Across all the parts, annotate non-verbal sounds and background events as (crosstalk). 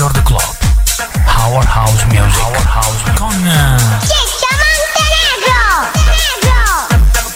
Weird Club. Our House Music. Our House con... Ciccio Montenegro!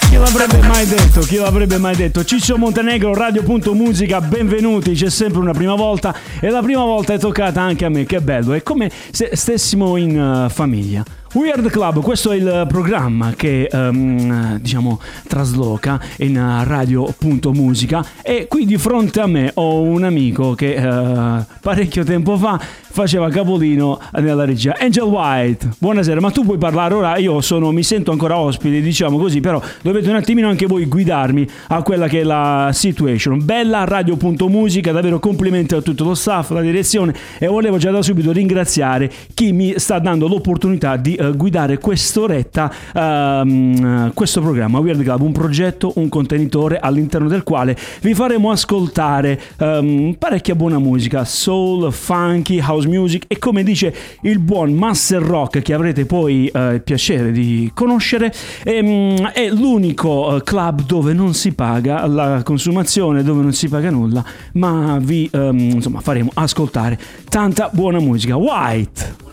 Chi l'avrebbe mai detto? Chi l'avrebbe mai detto? Ciccio Montenegro, Radio.musica, benvenuti, c'è sempre una prima volta e la prima volta è toccata anche a me, che bello, è come se stessimo in uh, famiglia. Weird Club, questo è il programma che um, diciamo trasloca in radio.musica e qui di fronte a me ho un amico che uh, parecchio tempo fa faceva capolino nella regia. Angel White, buonasera, ma tu puoi parlare ora? Io sono, mi sento ancora ospite, diciamo così, però dovete un attimino anche voi guidarmi a quella che è la situation. Bella radio.musica, davvero complimenti a tutto lo staff, la direzione e volevo già da subito ringraziare chi mi sta dando l'opportunità di uh, guidare quest'oretta uh, questo programma. Weird Club, un progetto, un contenitore all'interno del quale vi faremo ascoltare um, parecchia buona musica, soul, funky, house house music e come dice il buon Master Rock che avrete poi eh, il piacere di conoscere ehm, è l'unico eh, club dove non si paga la consumazione dove non si paga nulla ma vi ehm, insomma faremo ascoltare tanta buona musica. White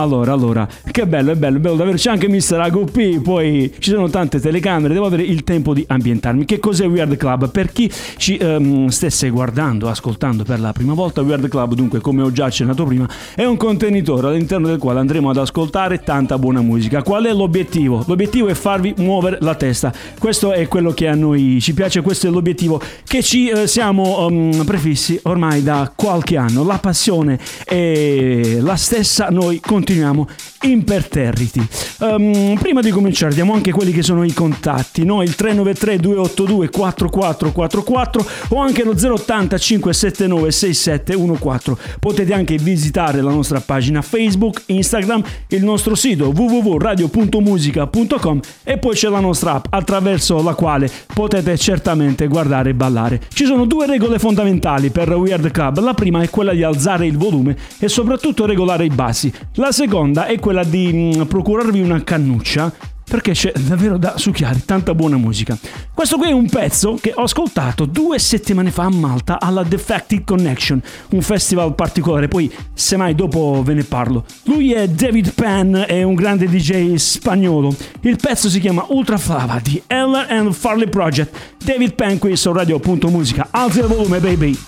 allora, allora, che bello, è bello, è bello da averci anche Mr. AGP, poi ci sono tante telecamere, devo avere il tempo di ambientarmi. Che cos'è Weird Club? Per chi ci um, stesse guardando, ascoltando per la prima volta, Weird Club, dunque, come ho già accennato prima, è un contenitore all'interno del quale andremo ad ascoltare tanta buona musica. Qual è l'obiettivo? L'obiettivo è farvi muovere la testa. Questo è quello che a noi ci piace, questo è l'obiettivo che ci eh, siamo um, prefissi ormai da qualche anno. La passione è la stessa, noi continuiamo continuiamo imperterriti. Um, prima di cominciare diamo anche quelli che sono i contatti, no? il 393 282 4444 o anche lo 080 579 6714. Potete anche visitare la nostra pagina Facebook, Instagram, il nostro sito www.radio.musica.com e poi c'è la nostra app attraverso la quale potete certamente guardare e ballare. Ci sono due regole fondamentali per Weird Club. La prima è quella di alzare il volume e soprattutto regolare i bassi. La seconda è quella di mm, procurarvi una cannuccia perché c'è davvero da succhiare tanta buona musica. Questo qui è un pezzo che ho ascoltato due settimane fa a Malta alla Defected Connection, un festival particolare, poi semmai dopo ve ne parlo. Lui è David Penn, è un grande DJ spagnolo. Il pezzo si chiama Ultra Flava di Eller and Farley Project. David Penn qui su Radio.musica. Alza il volume, baby!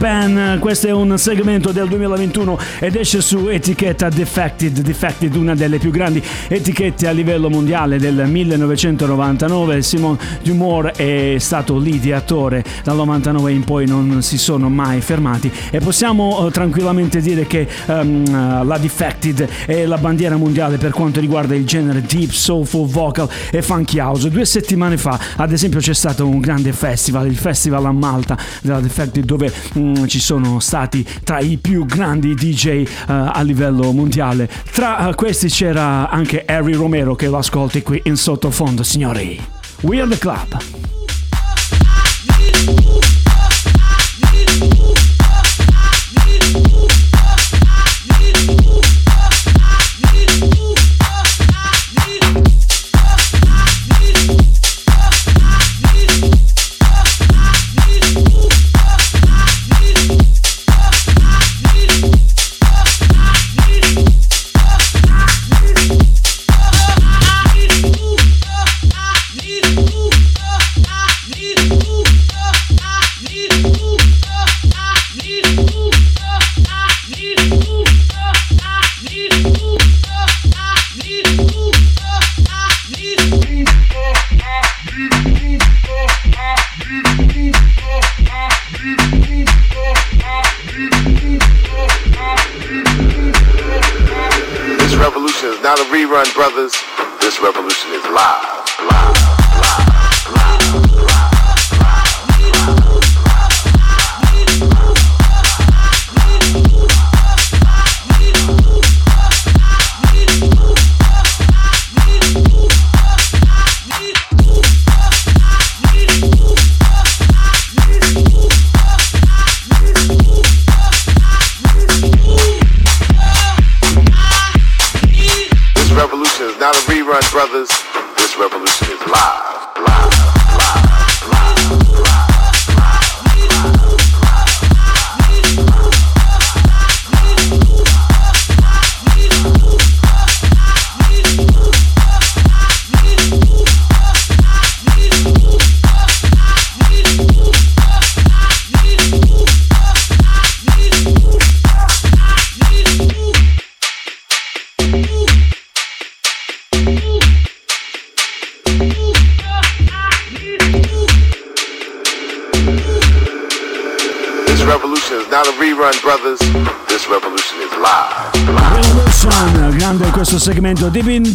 Project David Penn, questo è un segmento del 2021 ed esce su etichetta Defected, Defected una delle più grandi etichette a livello mondiale del 1999, Simon Dumore è stato l'ideatore dal 99 in poi non si sono mai fermati. E possiamo uh, tranquillamente dire che um, la Defected è la bandiera mondiale per quanto riguarda il genere deep, soulful, vocal e funky house. Due settimane fa ad esempio c'è stato un grande festival, il Festival a Malta della Defected dove um, ci sono stati tra i più grandi DJ uh, a livello mondiale. Tra uh, questi c'era anche Harry Romero che lo ascolti qui in sottofondo, signori. We are the club.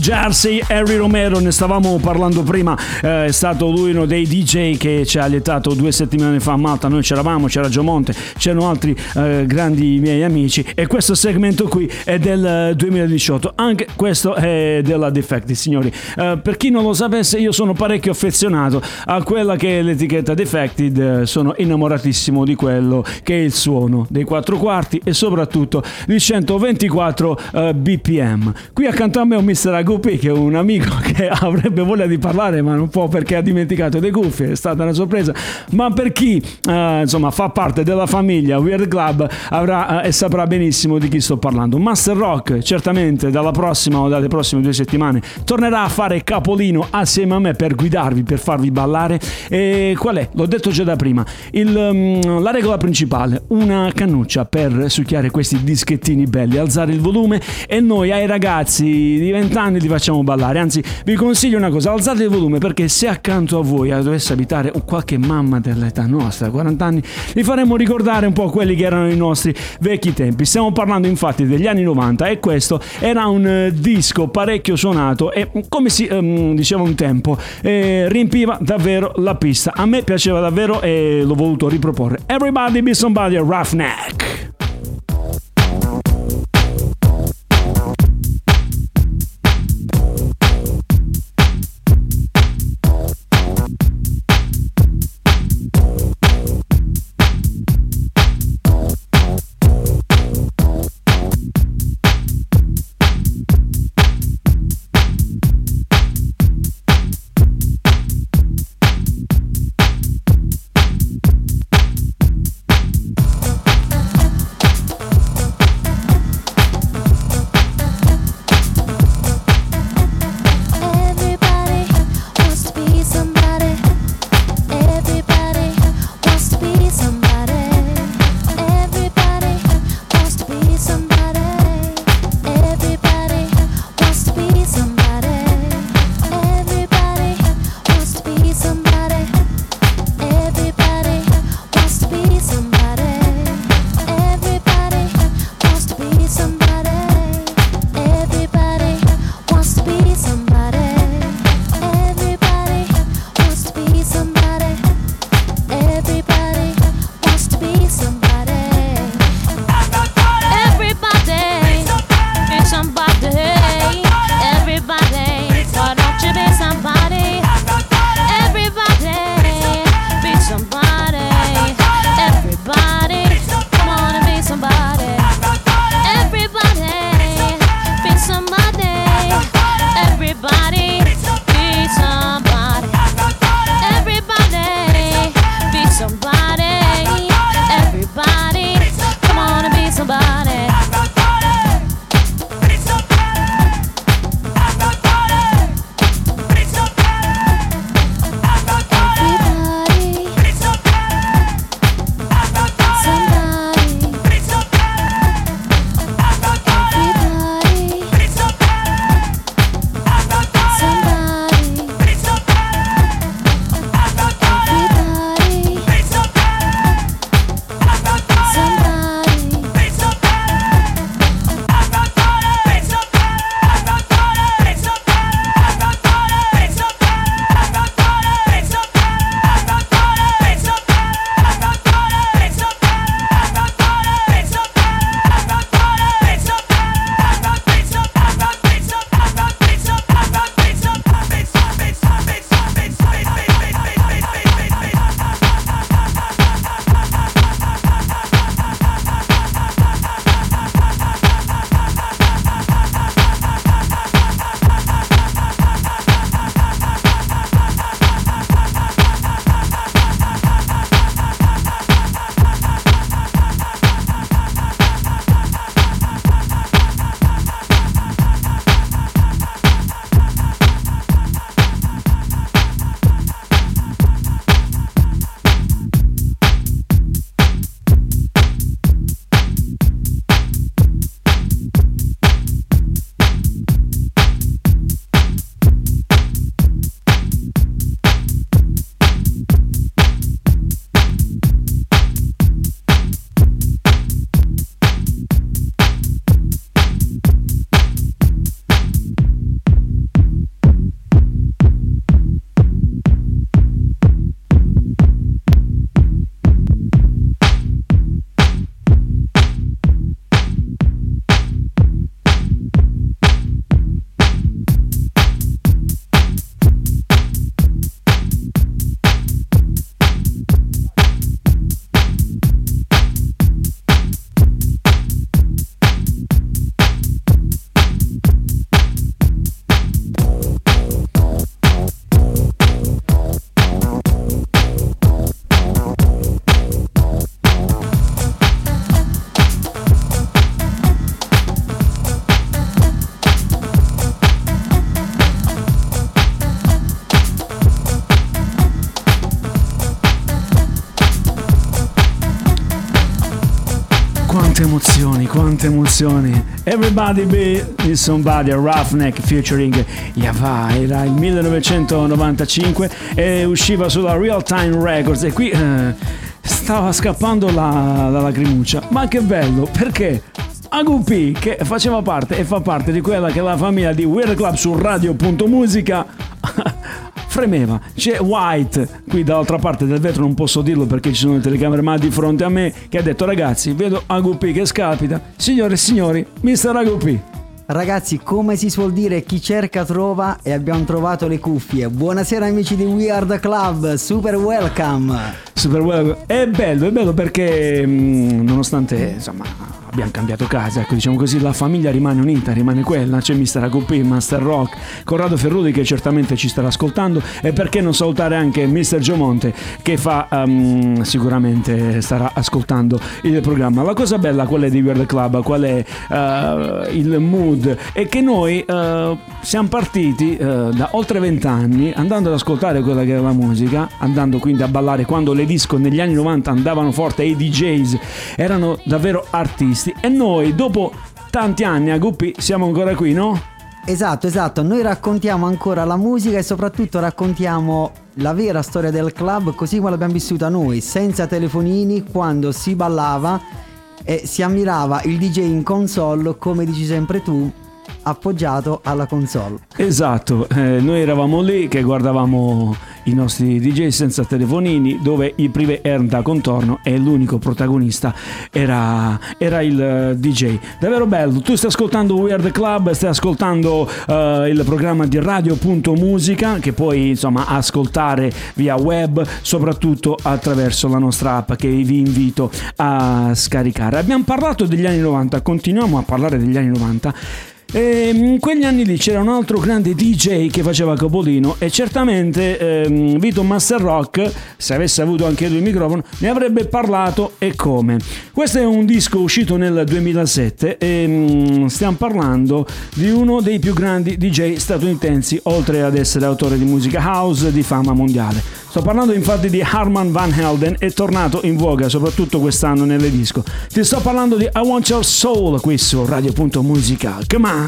Jersey, Harry Romero, ne stavamo parlando prima, eh, è stato lui uno dei DJ che ci ha lietato due settimane fa a Malta, noi c'eravamo, c'era Giomonte, c'erano altri eh, grandi miei amici e questo segmento qui è del 2018, anche questo è della Defected signori. Eh, per chi non lo sapesse io sono parecchio affezionato a quella che è l'etichetta Defected, eh, sono innamoratissimo di quello che è il suono dei quattro quarti e soprattutto di 124 eh, BPM. Qui accanto a me un Mr. Agupi che è un amico (laughs) che avrebbe voglia di parlare ma non può perché ha dimenticato le cuffie, è stata una sorpresa. Ma per chi uh, insomma fa parte della famiglia Weird Club avrà uh, e saprà benissimo di chi sto parlando. Master Rock certamente dalla prossima o dalle prossime due settimane tornerà a fare capolino assieme a me per guidarvi, per farvi ballare. E qual è? L'ho detto già da prima. Il, um, la regola principale, una cannuccia per succhiare questi dischettini belli, alzare il volume e noi ai ragazzi di 20 anni li facciamo ballare. Anzi, vi consiglio una cosa: alzate il volume perché se accanto a voi dovesse abitare qualche mamma dell'età nostra, 40 anni, vi faremo ricordare un po' quelli che erano i nostri vecchi tempi. Stiamo parlando infatti degli anni 90 e questo era un eh, disco parecchio suonato e come si um, diceva un tempo, eh, riempiva davvero la pista. A me piaceva davvero e l'ho voluto riproporre. Everybody be somebody, Roughneck. Emozioni, quante emozioni. Everybody be somebody, Roughneck featuring Yava, era il 1995 e usciva sulla Real Time Records e qui eh, stava scappando la, la lacrimuccia. Ma che bello, perché? Agupi, che faceva parte e fa parte di quella che è la famiglia di Weird Club su Radio.musica fremeva. C'è White qui dall'altra parte del vetro, non posso dirlo perché ci sono le telecamere, ma di fronte a me che ha detto ragazzi, vedo Agupi che scapita. Signore e signori, Mr. Agupi. Ragazzi, come si suol dire, chi cerca trova e abbiamo trovato le cuffie. Buonasera amici di We Are The Club, super welcome. Super welcome. È bello, è bello perché mm, nonostante insomma abbiamo cambiato casa, ecco diciamo così, la famiglia rimane unita, rimane quella, c'è Mr. Agupi, Master Rock, Corrado Ferrudi che certamente ci starà ascoltando e perché non salutare anche Mr. Giomonte che fa um, sicuramente starà ascoltando il programma. La cosa bella qual è di Weird Club, qual è uh, il mood è che noi uh, siamo partiti uh, da oltre vent'anni andando ad ascoltare quella che è la musica, andando quindi a ballare quando le disco negli anni 90 andavano forte e i DJs erano davvero artisti artisti e noi dopo tanti anni a Guppi siamo ancora qui, no? Esatto, esatto, noi raccontiamo ancora la musica e soprattutto raccontiamo la vera storia del club così come l'abbiamo vissuta noi, senza telefonini, quando si ballava e si ammirava il DJ in console, come dici sempre tu, appoggiato alla console. Esatto, eh, noi eravamo lì che guardavamo i nostri DJ senza telefonini dove il prive era da contorno e l'unico protagonista era, era il eh, DJ. Davvero bello, tu stai ascoltando Weird Club, stai ascoltando uh, il programma di Radio.musica che puoi insomma ascoltare via web, soprattutto attraverso la nostra app che vi invito a scaricare. Abbiamo parlato degli anni 90, continuiamo a parlare degli anni 90 e ehm, in quegli anni lì c'era un altro grande DJ che faceva capolino e certamente ehm, Vito Master Rock, se avesse avuto anche lui il microfono, ne avrebbe parlato e come. Questo è un disco uscito nel 2007 e ehm, stiamo parlando di uno dei più grandi DJ statunitensi, oltre ad essere autore di musica house di fama mondiale. Sto parlando infatti di Harman Van Helden, è tornato in voga soprattutto quest'anno nelle disco. Ti sto parlando di I Want Your Soul qui su Radio.musica. Come on!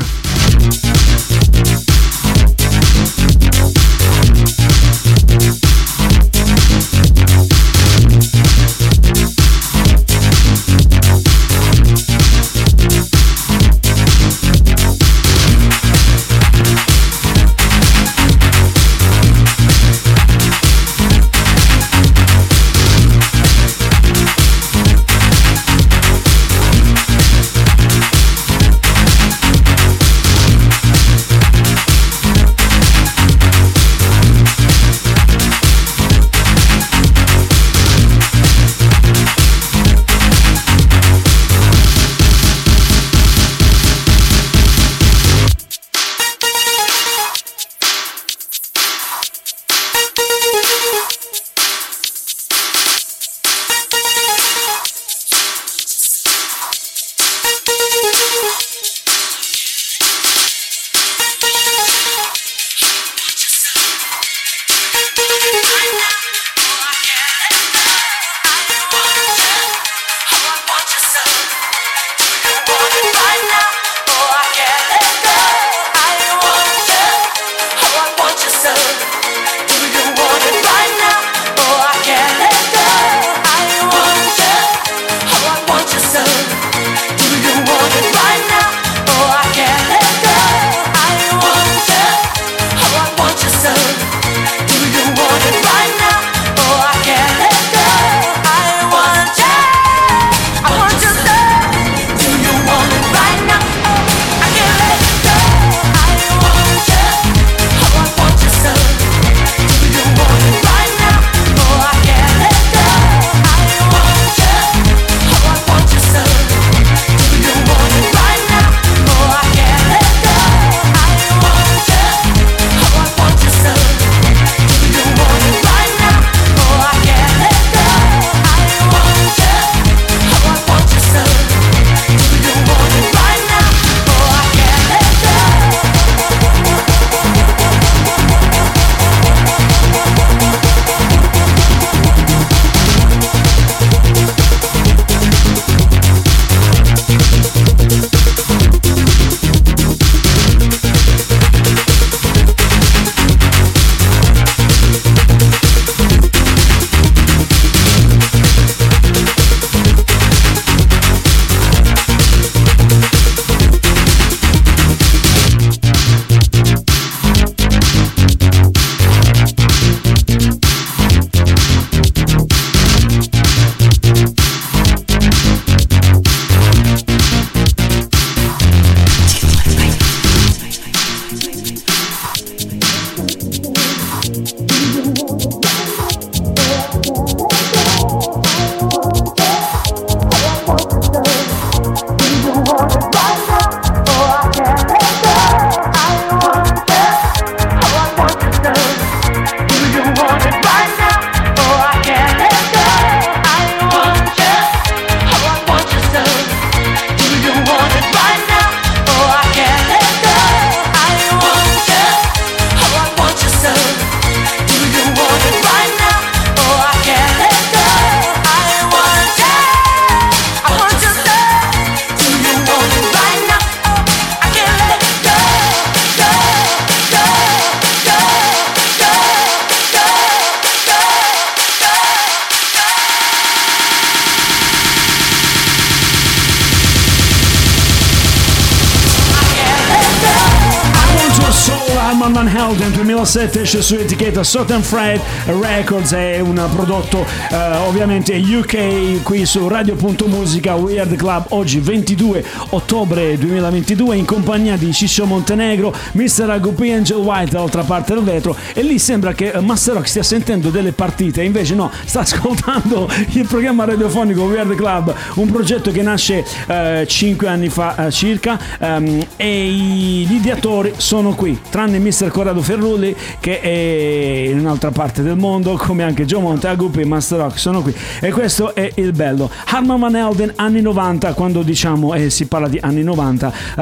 Esce su etichetta Southern Fried Records, è un prodotto uh, ovviamente UK qui su Radio.musica Weird Club oggi 22 ottobre 2022 in compagnia di Ciccio Montenegro, Mr. Agupi Angel White dall'altra parte del vetro e lì sembra che Master Rock stia sentendo delle partite, invece no, sta (laughs) ascoltando il programma radiofonico Weird Club, un progetto che nasce eh, 5 anni fa uh, circa um, e gli ideatori sono qui, tranne Mr. Corrado Ferrulli che è in un'altra parte del mondo, come anche Joe Montagupi e Master Rock sono qui. E questo è il bello. Harman Van Helden, anni 90, quando diciamo eh, si parla di anni 90, uh,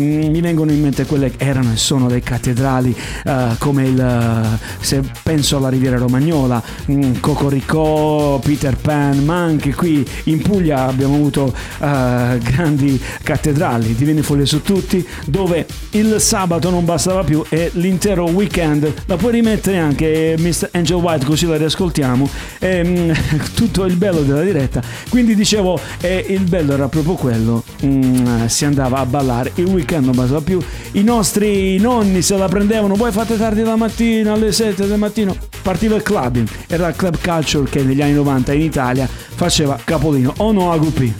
mi vengono in mente quelle che erano e sono le cattedrali, uh, come il, uh, se penso alla Riviera Romagnola, um, Cocorico, Peter Pan, ma anche qui in Puglia abbiamo avuto grandi cattedrali, Divine Foglie su tutti, dove il sabato non bastava più e l'intero weekend la puoi rimettere anche Mr. Angel White così la riascoltiamo e, mm, (laughs) (laughs) tutto il bello della diretta. Quindi dicevo eh, il bello era proprio quello. Mm, si andava a ballare il weekend non bastava più. I nostri nonni se la prendevano poi fate tardi la mattina alle 7 del mattino. Partiva il clubbing. Era il club culture che negli anni 90 in Italia faceva capolino. O no a gruppi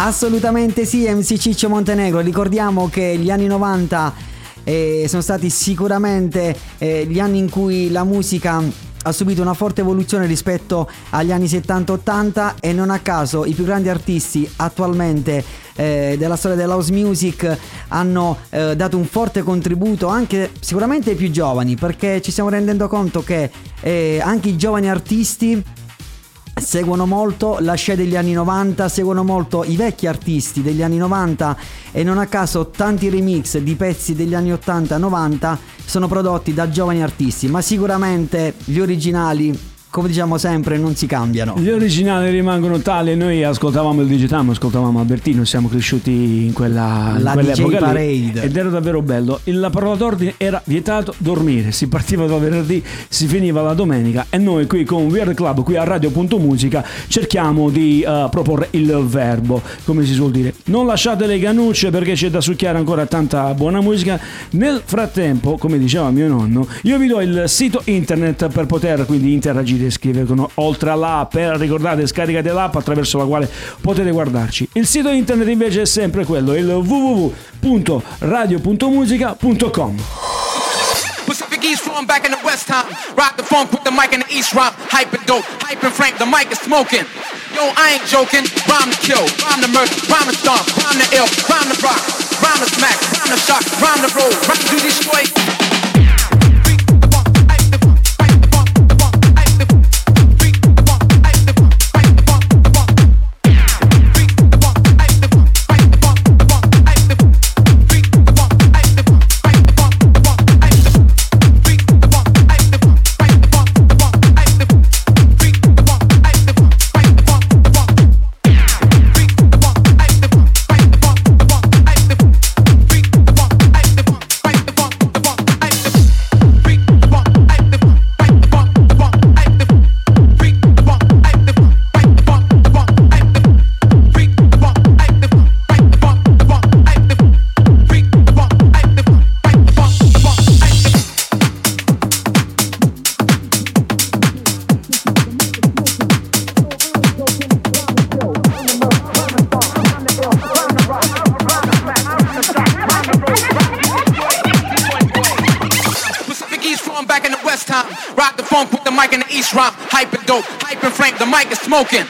Assolutamente sì, MC Ciccio Montenegro. Ricordiamo che gli anni 90 eh, sono stati sicuramente eh, gli anni in cui la musica ha subito una forte evoluzione rispetto agli anni 70-80 e non a caso i più grandi artisti attualmente eh, della storia dell'house music hanno eh, dato un forte contributo anche sicuramente ai più giovani perché ci stiamo rendendo conto che eh, anche i giovani artisti seguono molto la scia degli anni 90, seguono molto i vecchi artisti degli anni 90 e non a caso tanti remix di pezzi degli anni 80-90 sono prodotti da giovani artisti, ma sicuramente gli originali come diciamo sempre, non si cambiano. Gli originali rimangono tali. Noi ascoltavamo il Digitamo, ascoltavamo Albertino, siamo cresciuti in quella La in DJ Parade. Ed era davvero bello. La parola d'ordine era vietato dormire. Si partiva dal venerdì, si finiva la domenica. E noi qui con Weird Club, qui a Radio.musica, cerchiamo di uh, proporre il verbo, come si suol dire. Non lasciate le canucce perché c'è da succhiare ancora tanta buona musica. Nel frattempo, come diceva mio nonno, io vi do il sito internet per poter quindi interagire scrivere con oltre all'app. Eh, ricordate, scaricate l'app attraverso la quale potete guardarci. Il sito internet invece è sempre quello, il www.radio.musica.com. Pacific East from back in the West time. Rock the phone, put the mic in the East rock. Hyper dope, hyper frank, the mic is smoking. Yo, I ain't joking. Rhyme to kill, rhyme to murder, rhyme to stomp, rhyme to ill, rhyme to rock, rhyme to smack, rhyme to shock, rhyme to roll, rhyme to destroy. Smoking.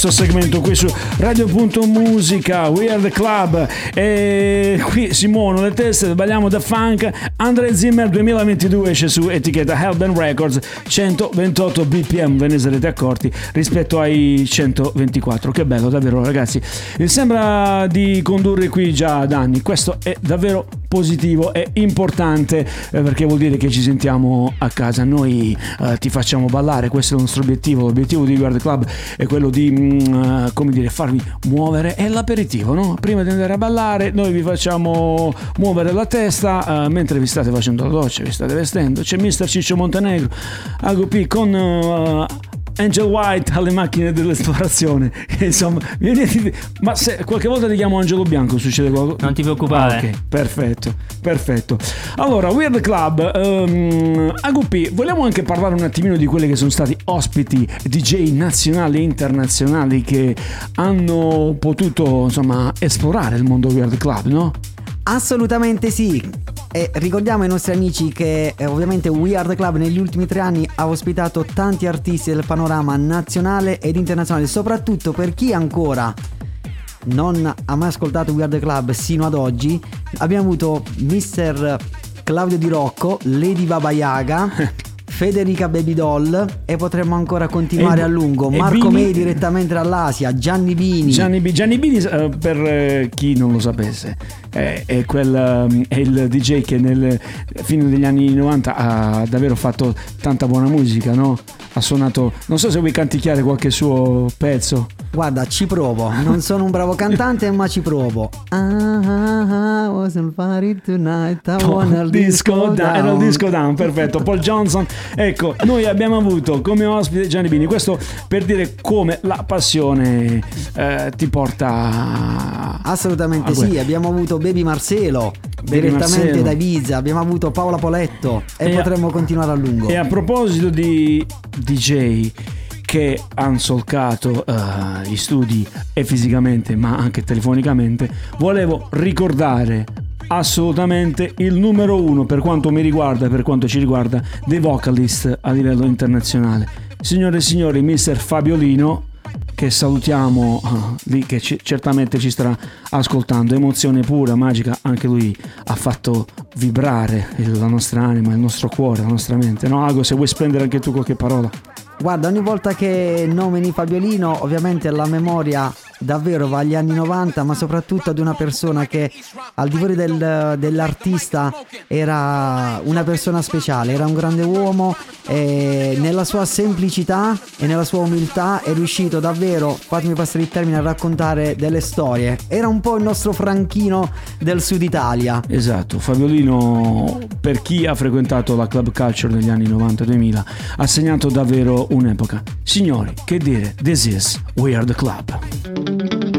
Questo segmento qui su Radio.musica, The Club. E qui si muovono le teste, balliamo da funk, Andre Zimmer 2022 esce su etichetta Hellbent Records 128 bpm, ve ne sarete accorti rispetto ai 124, che bello davvero ragazzi, mi sembra di condurre qui già da anni, questo è davvero positivo e importante eh, perché vuol dire che ci sentiamo a casa, noi eh, ti facciamo ballare, questo è il nostro obiettivo, l'obiettivo di The Club è quello di mm, eh, come dire farvi muovere è l'aperitivo no? prima di andare a ballare noi vi facciamo muovere la testa eh, mentre vi state facendo la doccia vi state vestendo c'è Mr. Ciccio Montenegro Ago P con eh, Angel White alle macchine dell'esplorazione (laughs) insomma vieni a dire- ma se qualche volta ti chiamo Angelo Bianco succede qualcosa Non ti preoccupare. Ah, ok, perfetto, perfetto. Allora, Weird Club, um, Agupi, vogliamo anche parlare un attimino di quelli che sono stati ospiti DJ nazionali e internazionali che hanno potuto, insomma, esplorare il mondo Weird Club, no? Assolutamente sì. E ricordiamo ai nostri amici che eh, ovviamente We Are The Club negli ultimi tre anni ha ospitato tanti artisti del panorama nazionale ed internazionale, soprattutto per chi ancora non ha mai ascoltato We Are The Club sino ad oggi. Abbiamo avuto Mr. Claudio Di Rocco, Lady Baba Yaga, (laughs) Federica Baby Doll e potremmo ancora continuare E- a lungo. Marco Bini- May direttamente dall'Asia, Gianni Bini. Gianni, Gianni Bini, eh, per eh, chi non lo sapesse, è, è quel, um, è il DJ che nel fine degli anni 90 ha davvero fatto tanta buona musica, no? Ha suonato, non so se vuoi canticchiare qualche suo pezzo. Guarda, ci provo. Non sono un bravo cantante, ma ci provo. Ah, ah, ah, wasn't party tonight. I wanna disco down. Down. disco down, perfetto. Paul Johnson. Ecco, noi abbiamo avuto come ospite Gianni Bini. Questo per dire come la passione eh, ti porta. Assolutamente a sì, abbiamo avuto Baby Marcelo Baby direttamente Marcelo. da Ibiza, abbiamo avuto Paola Poletto e, E a- potremmo continuare a lungo. E a proposito di DJ che hanno solcato eh, gli studi e fisicamente ma anche telefonicamente, volevo ricordare assolutamente il numero uno per quanto mi riguarda per quanto ci riguarda dei vocalist a livello internazionale. Signore e signori, Mr. Fabiolino che salutiamo ah, lì che ci- certamente ci starà ascoltando emozione pura magica anche lui ha fatto vibrare la nostra anima il nostro cuore la nostra mente no Ago se vuoi spendere anche tu qualche parola Guarda, ogni volta che nomini Fabiolino, ovviamente la memoria davvero va agli anni 90, ma soprattutto ad una persona che al di fuori del- dell'artista era una persona speciale, era un grande uomo e nella sua semplicità e nella sua umiltà è riuscito davvero, fatemi passare il termine, a raccontare delle storie. Era un po' il nostro Franchino del Sud Italia. esatto Fabiolino per chi ha frequentato la club culture negli anni 90-2000 ha segnato davvero un'epoca signori che dire this is We Are The Club thank you.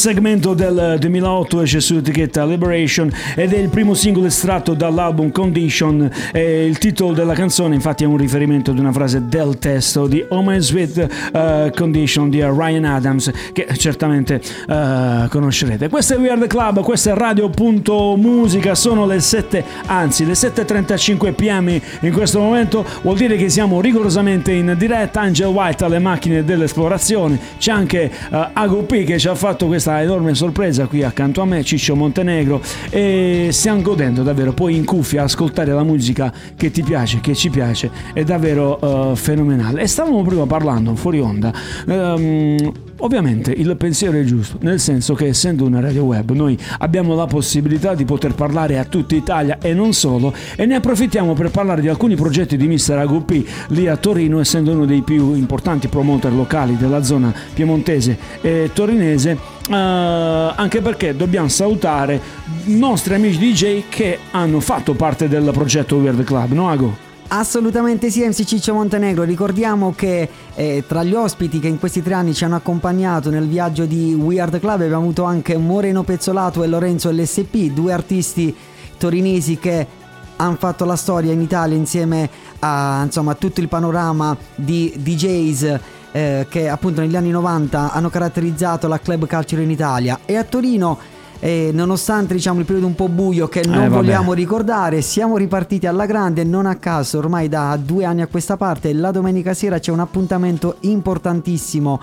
Segmento del 2008 esce su etichetta Liberation ed è il primo singolo estratto dall'album Condition. E il titolo della canzone infatti è un riferimento ad una frase del testo di My Sweet uh, Condition di Ryan Adams che certamente uh, conoscerete. Questo è We Are The Club, questa è Radio.musica, sono le 7, anzi le 7.35 pm in questo momento, vuol dire che siamo rigorosamente in diretta, Angel White alle macchine dell'esplorazione, c'è anche uh, Ago P che ci ha fatto questa enorme sorpresa qui accanto a me, Ciccio Montenegro e stiamo godendo davvero poi in cuffia ascoltare la musica che ti piace, che ci piace, è davvero uh, fenomenale. E stavamo prima parlando fuori onda, um, ovviamente il pensiero è giusto, nel senso che essendo una radio web noi abbiamo la possibilità di poter parlare a tutta Italia e non solo e ne approfittiamo per parlare di alcuni progetti di. Ago P lì a Torino essendo uno dei più importanti promoter locali della zona piemontese e torinese Uh, anche perché dobbiamo salutare i nostri amici DJ che hanno fatto parte del progetto Weird Club, no Ago? Assolutamente sì, MC Ciccio Montenegro. Ricordiamo che eh, tra gli ospiti che in questi tre anni ci hanno accompagnato nel viaggio di Weird Club abbiamo avuto anche Moreno Pezzolato e Lorenzo LSP, due artisti torinesi che hanno fatto la storia in Italia insieme a insomma, tutto il panorama di DJs eh, che appunto negli anni 90 hanno caratterizzato la club culture in Italia e a Torino eh, nonostante diciamo il periodo un po' buio che non Eh, vogliamo ricordare siamo ripartiti alla grande non a caso ormai da due anni a questa parte la domenica sera c'è un appuntamento importantissimo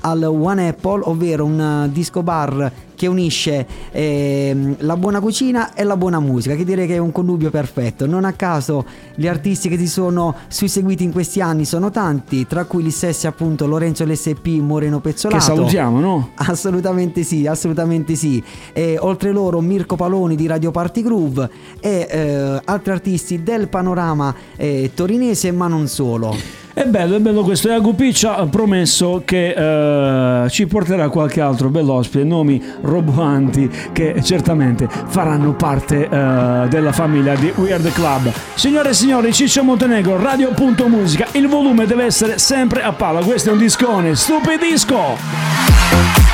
al One Apple ovvero un eh, disco bar che unisce ehm, la buona cucina e la buona musica che direi che è un connubio perfetto non a caso gli artisti che si sono susseguiti in questi anni sono tanti tra cui gli stessi appunto Lorenzo LSP Moreno Pezzolato Che salutiamo, no? Assolutamente sì, assolutamente sì. E, oltre loro Mirko Paloni di Radio Party Groove e eh, altri artisti del panorama eh, torinese, ma non solo. È bello, è bello questo. E Agupi ci ha promesso che eh, ci porterà qualche altro bell'ospite, nomi roboanti che certamente faranno parte eh, della famiglia di Weird Club. Signore e signori, Ciccio Montenegro, Radio.musica, il volume deve essere sempre a palla. Questo è un discone, stupidisco!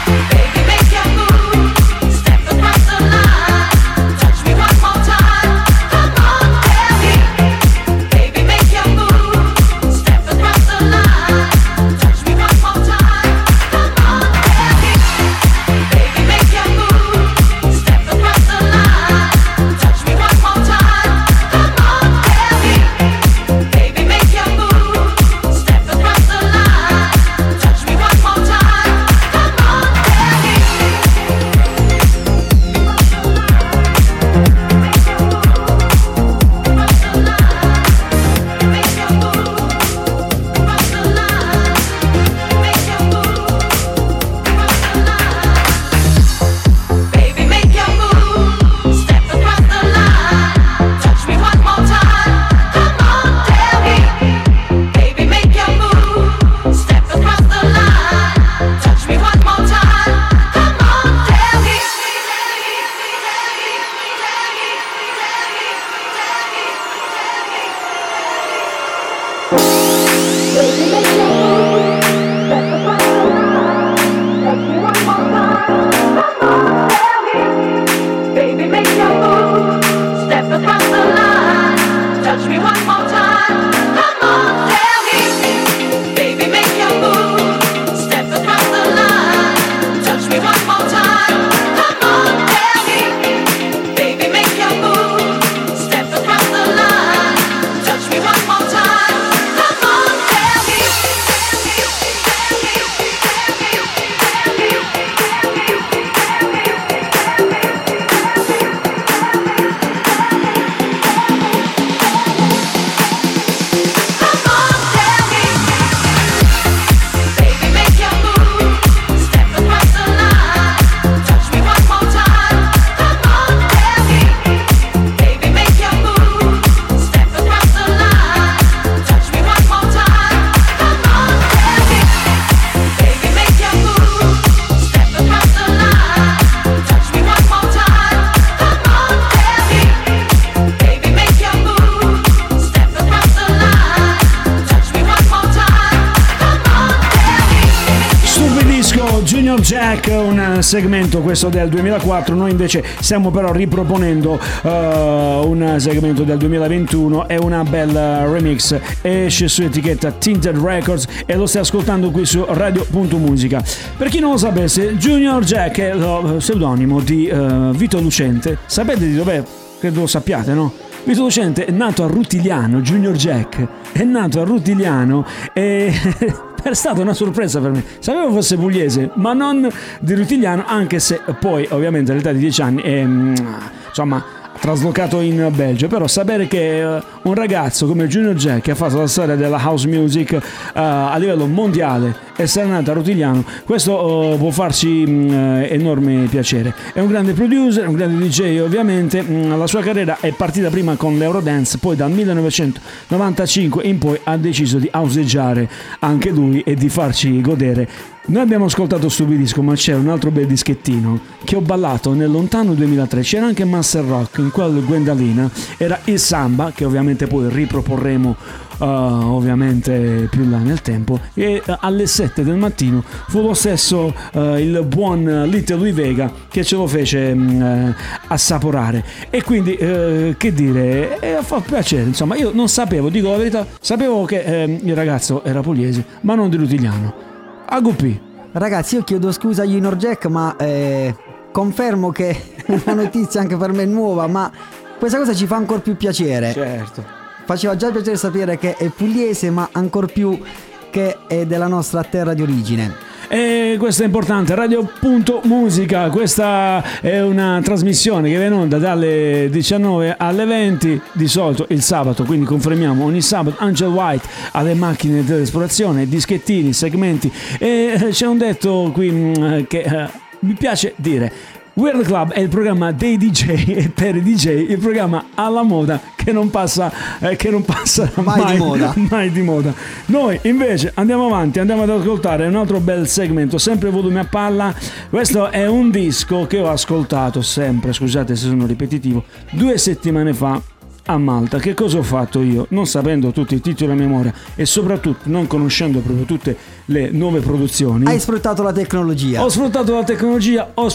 Segmento questo del 2004, noi invece stiamo però riproponendo eh, un segmento del 2021 e una bella remix, esce su etichetta Tinted Records e lo stai ascoltando qui su Radio.musica. Per chi non lo sapesse, Junior Jack è lo pseudonimo di eh, Vito Lucente, sapete di dov'è? Credo lo sappiate, no? Vito Lucente è nato a Rutigliano, Junior Jack è nato a Rutigliano e (laughs) è stata una sorpresa per me. Sapevo fosse pugliese, ma non di Rutigliano, anche se poi ovviamente all'età di 10 anni è mm, insomma traslocato in Belgio, però sapere che eh, un ragazzo come Junior Jack che ha fatto la storia della house music eh, a livello mondiale essere nato a Rutigliano, questo eh, può farci mm, eh, enorme piacere. È un grande producer, un grande DJ ovviamente, Mm, la sua carriera è partita prima con l'Eurodance, poi dal 1995 in poi ha deciso di houseggiare anche lui e di farci godere. Noi abbiamo ascoltato Stupidisco, ma c'è un altro bel dischettino che ho ballato nel lontano 2003. C'era anche Master Rock, in quel Gwendalina era il Samba, che ovviamente poi riproporremo uh, ovviamente più là nel tempo. E uh, alle 7 del mattino fu lo stesso uh, il buon Little Louis Vega che ce lo fece eh, assaporare. E quindi, che dire, eh, fa piacere. Insomma, io non sapevo, dico la verità, sapevo che il ragazzo era pugliese, ma non di Rutigliano. Agupi. Ragazzi, io chiedo scusa a Junior Jack, ma eh, confermo che (laughs) è una notizia anche per me nuova, ma questa cosa ci fa ancora più piacere. Certo. Faceva già piacere sapere che è pugliese, ma ancor più che è della nostra terra di origine. E questo è importante, Radio.musica, questa è una trasmissione che viene in onda dalle 19 alle 20, di solito il sabato, quindi confermiamo ogni sabato Angel White alle macchine dell'esplorazione, dischettini, segmenti e c'è un detto qui mm, che eh, mi piace dire. Weird Club è il programma dei DJ e per i DJ il programma alla moda che non passa, eh, che non passa Mai di moda. (laughs) mai di moda. Noi invece andiamo avanti, andiamo ad ascoltare un altro bel segmento, sempre volume a palla. Questo è un disco che ho ascoltato sempre, scusate se sono ripetitivo, due settimane fa a Malta. Che cosa ho fatto io? Non sapendo tutti i titoli a memoria e soprattutto non conoscendo proprio tutte le nuove produzioni. Hai sfruttato la tecnologia. Ho sfruttato la tecnologia, ho, (laughs)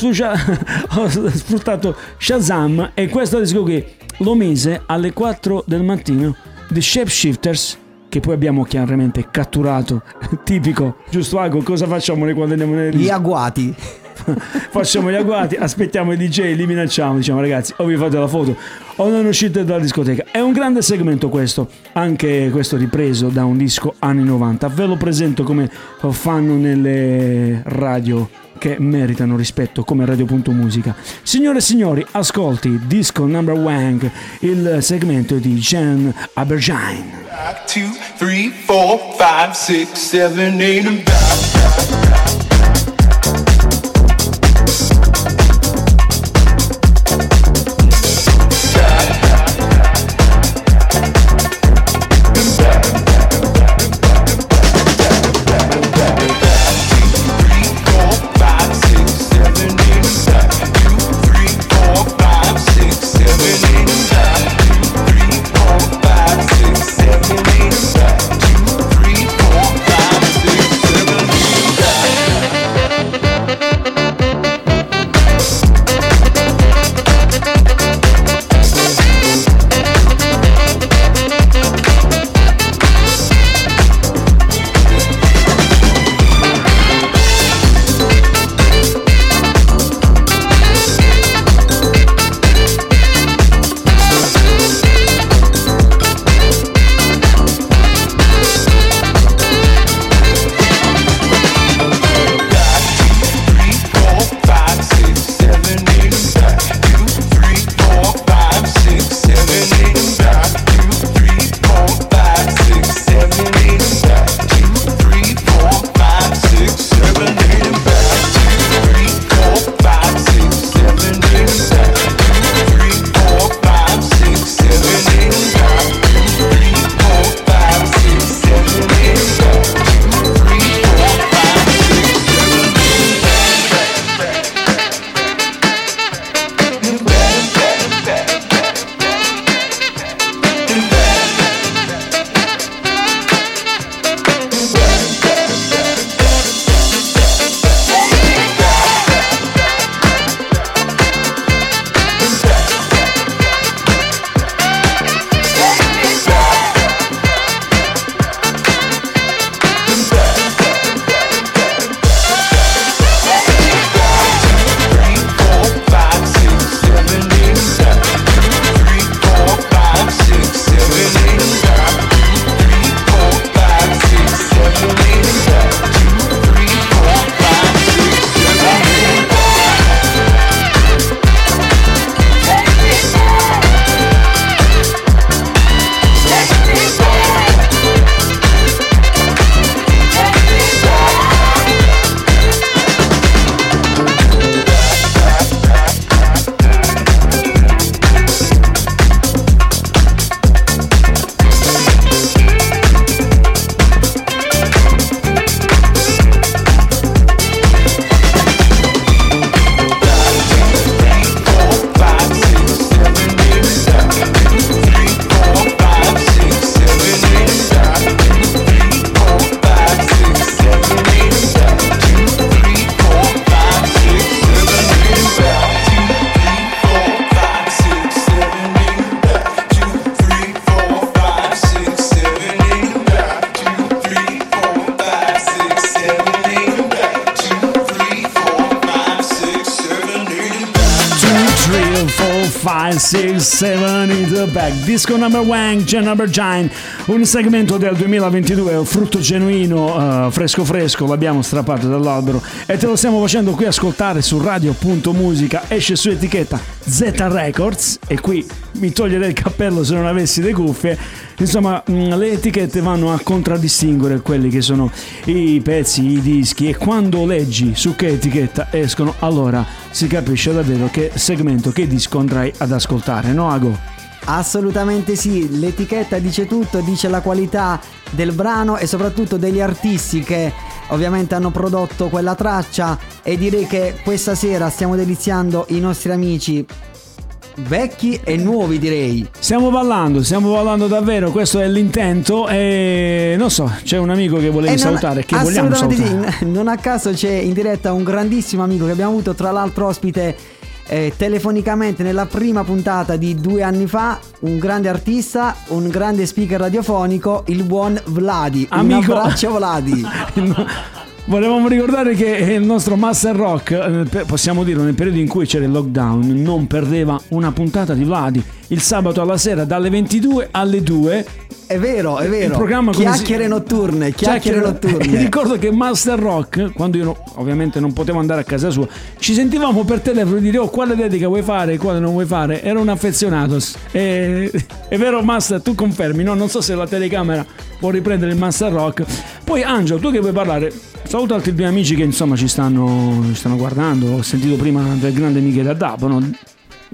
sfruttato Shazam e questo disco qui lo mise alle 4 del mattino The Shapeshifters che poi abbiamo chiaramente catturato, (laughs) tipico, giusto Ago, cosa facciamo noi quando andiamo nelle Gli agguati. (laughs) facciamo gli agguati, aspettiamo i DJ, li minacciamo, diciamo ragazzi o vi fate la foto o non uscite dalla discoteca. È un grande segmento questo, anche questo ripreso da un disco anni 90. Ve lo presento come fanno nelle radio che meritano rispetto come Radio.musica. Signore e signori, ascolti Disco Number One, il segmento di Jen Abergine. Two, three, four, five, six, seven, eight, and nine. 5, Disco number one, Gen number nine. Un segmento del 2022, un frutto genuino, eh, fresco fresco, l'abbiamo strappato dall'albero e te lo stiamo facendo qui ascoltare su radio.musica. Esce su etichetta Z Records e qui mi toglierei il cappello se non avessi le cuffie. Insomma, mh, le etichette vanno a contraddistinguere quelli che sono i pezzi, i dischi e quando leggi su che etichetta escono, allora si capisce davvero che segmento, che disco andrai ad ascoltare, no Ago? Assolutamente sì, l'etichetta dice tutto, dice la qualità del brano e soprattutto degli artisti che ovviamente hanno prodotto quella traccia e direi che questa sera stiamo deliziando i nostri amici vecchi e nuovi direi. Stiamo ballando, stiamo ballando davvero, questo è l'intento e non so, c'è un amico che volevi non- salutare, che vogliamo salutare. sì, non a caso c'è in diretta un grandissimo amico che abbiamo avuto tra l'altro ospite eh, telefonicamente nella prima puntata di due anni fa, un grande artista, un grande speaker radiofonico, il buon Vladi. Amico- Un abbraccio Vladi. (laughs) Volevamo ricordare che il nostro Master Rock, eh, possiamo dirlo, nel periodo in cui c'era il lockdown, non perdeva una puntata di Vladi. Il sabato alla sera dalle 22 alle 2 È vero, è vero. Il programma chiacchiere si- notturne, chiacchiere notturne. (laughs) ricordo che Master Rock, quando io no- ovviamente non potevo andare a casa sua, ci sentivamo per telefono e dire oh quale dedica vuoi fare e quale non vuoi fare. Era un affezionato. E- (laughs) è vero Master, tu confermi, no? Non so se la telecamera può riprendere il Master Rock. Poi Angelo, tu che vuoi parlare? Saluto altri due amici che insomma ci stanno, ci stanno guardando. Ho sentito prima del grande Michele Addapo, no?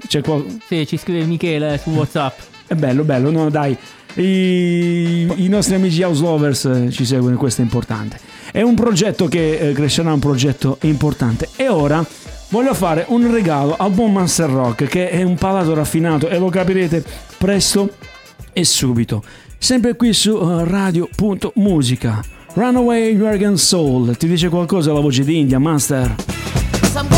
C'è qual- Sì, ci scrive Michele su WhatsApp. è bello, bello, no dai. I, i nostri amici House Lovers eh, ci seguono, questo è importante. È un progetto che eh, crescerà, un progetto importante. E ora voglio fare un regalo al buon Master Rock, che è un palato raffinato e lo capirete presto e subito. Sempre qui su eh, radio.musica. Runaway American Soul, ti dice qualcosa la voce di India, Master? I'm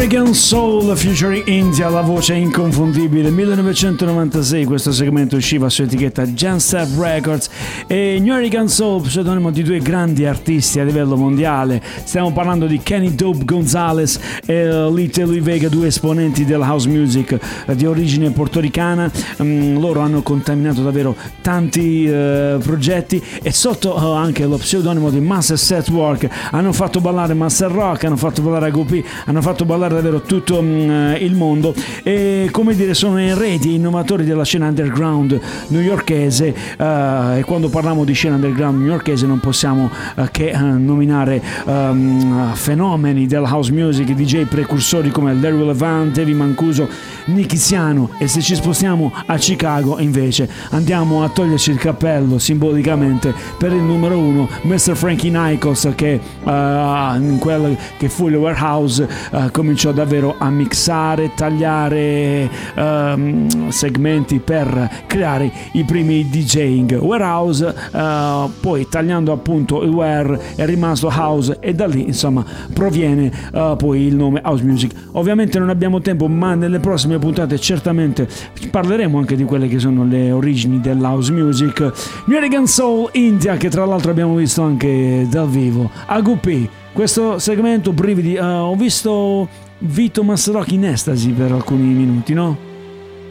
American Soul featuring India, la voce inconfondibile. 1996 questo segmento usciva su etichetta Janset Records e New American Soul, pseudonimo di due grandi artisti a livello mondiale. Stiamo parlando di Kenny Dope Gonzalez e Little Louis Vega, due esponenti della house music eh, di origine portoricana. Mm, loro hanno contaminato davvero tanti eh, progetti e sotto eh, anche lo pseudonimo di Master Set Work hanno fatto ballare Master Rock, hanno fatto ballare Agopi, hanno fatto ballare davvero tutto mm, il mondo e come dire sono eredi e innovatori della scena underground newyorkese eh, e quando parliamo di scena underground newyorkese non possiamo eh, che eh, nominare ehm, fenomeni della house music, DJ precursori come Larry Levant, Evi Mancuso, Nicky Siano e se ci spostiamo a Chicago invece andiamo a toglierci il cappello simbolicamente per il numero uno Mr. Frankie Nichols che eh, in quel che fu il warehouse eh, cominciò davvero a mixare, tagliare ehm, segmenti per creare i primi DJing. Warehouse eh, poi tagliando appunto il where è rimasto house e da lì insomma proviene eh, poi il nome house music. Ovviamente non abbiamo tempo ma nelle prossime puntate certamente parleremo anche di quelle che sono le origini dell'house music. New American Soul India che tra l'altro abbiamo visto anche dal vivo. Agupi questo segmento brividi eh, ho visto Vito Masrocchi in estasi per alcuni minuti no?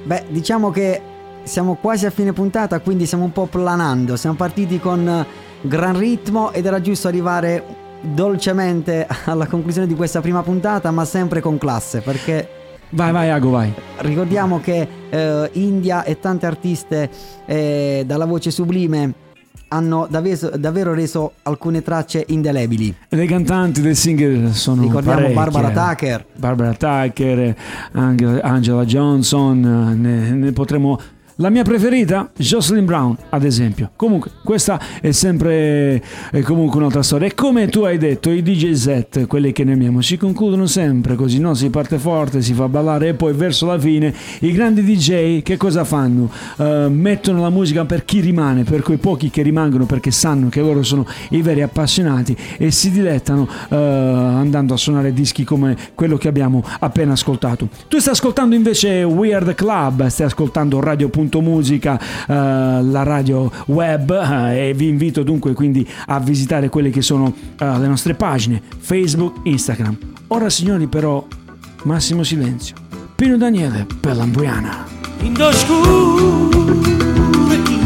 Beh, diciamo che siamo quasi a fine puntata, quindi stiamo un po' planando. Siamo partiti con eh, gran ritmo ed era giusto arrivare dolcemente (laughs) alla conclusione di questa prima puntata, ma sempre con classe, perché vai vai Ago vai ricordiamo che eh, India e tante artiste eh, dalla voce sublime hanno davvero, davvero reso alcune tracce indelebili. le cantanti del singer sono Ricordiamo parecchie. Barbara Tucker. Barbara Tucker, Angela, Johnson, ne, ne potremo... La mia preferita, Jocelyn Brown, ad esempio. Comunque, questa è sempre è comunque un'altra storia. E come tu hai detto, i DJ set, quelli che ne amiamo, si concludono sempre così, no? Si parte forte, si fa ballare e poi verso la fine i grandi DJ che cosa fanno? Eh, mettono la musica per chi rimane, per quei pochi che rimangono perché sanno che loro sono i veri appassionati e si dilettano eh, andando a suonare dischi come quello che abbiamo appena ascoltato. Tu stai ascoltando invece Weird Club, stai ascoltando Radio.musica, eh, la radio web eh, e vi invito dunque quindi a visitare quelle che sono eh, le nostre pagine Facebook, Instagram. Ora signori però massimo silenzio. Pino Daniele per l'Ambuiana. Indo scuro chi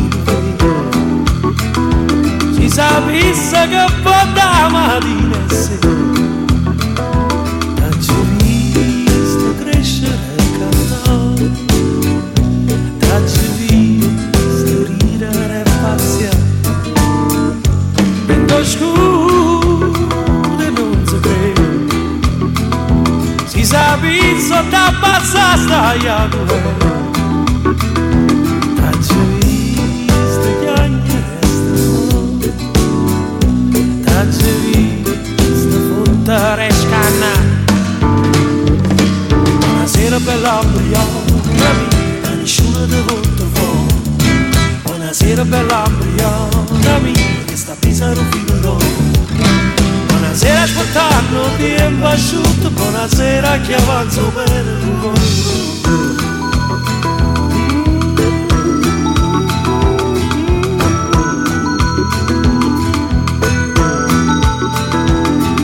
Si sapesse che poi da mattina visto crescere Si sapesse da passare stai a guerra T'ho visto chiacchiere e T'ho visto fontare e scannare Buonasera bella ambriana mia, nessuno ti volta fuori Buonasera bella ambriana mia, che sta pisando filo Buonasera ascoltando tempo asciutto. Buonasera che avanzo per il cuore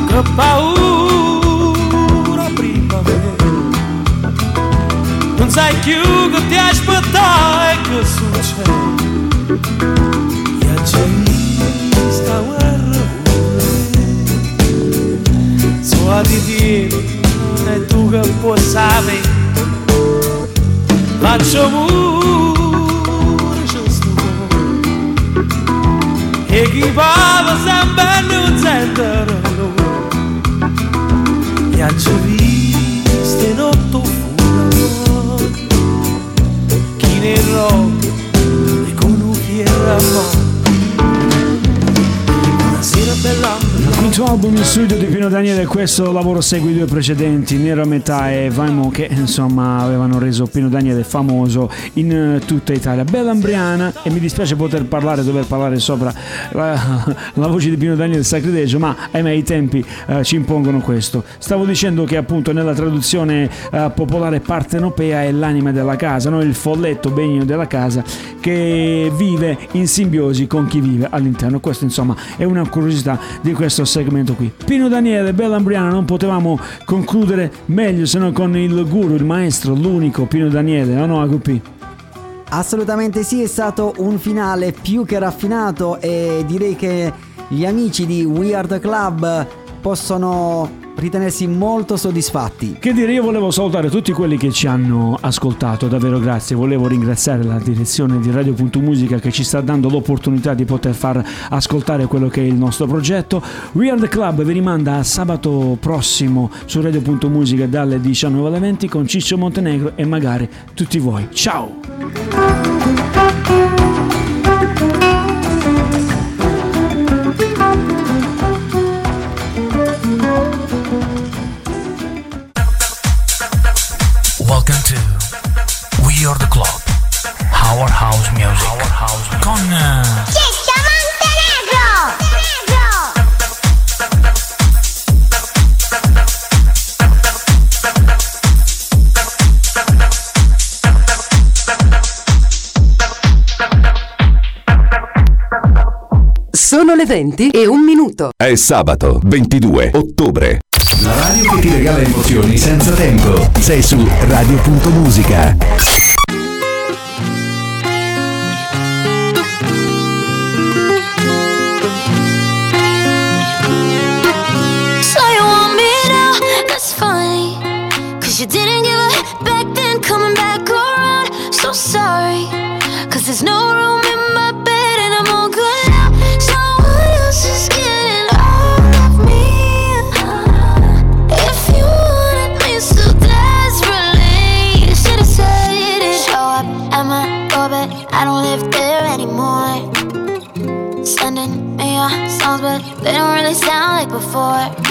che paura primavera non sai più che ti aspettare e che succede. E a di dire e tu che puoi sapere faccio pure questo e chi parla sempre non sente loro e ci visto in otto fuori chi ne roba e con un fiera Buonasera bella Quinto album in studio di Pino Daniele, questo lavoro segue i due precedenti, Nero a metà e Vaimo che insomma avevano reso Pino Daniele famoso in eh, tutta Italia. Bella Ambriana e mi dispiace poter parlare, dover parlare sopra la, la voce di Pino Daniele Sacrilegio, ma ahimè i tempi eh, ci impongono questo. Stavo dicendo che appunto nella traduzione eh, popolare partenopea è l'anima della casa, no? il folletto benigno della casa che vive in simbiosi con chi vive all'interno. Questo insomma è una curiosità di questo segmento qui. Pino Daniele, Bella Ambriana, non potevamo concludere meglio se non con il guru, il maestro, l'unico Pino Daniele, o no AQP? Assolutamente sì, è stato un finale più che raffinato e direi che gli amici di We Are The Club possono ritenersi molto soddisfatti. Che dire, io volevo salutare tutti quelli che ci hanno ascoltato, davvero grazie. Volevo ringraziare la direzione di Radio.musica che ci sta dando l'opportunità di poter far ascoltare quello che è il nostro progetto. We Are The Club vi rimanda a sabato prossimo su Radio.musica dalle 19 alle 20 con Ciccio Montenegro e magari tutti voi. Ciao! House Music. Our House con eh! Sono le 20 e un minuto. È sabato 22 ottobre. La radio che ti regala emozioni senza tempo. Sei su radio.musica. before.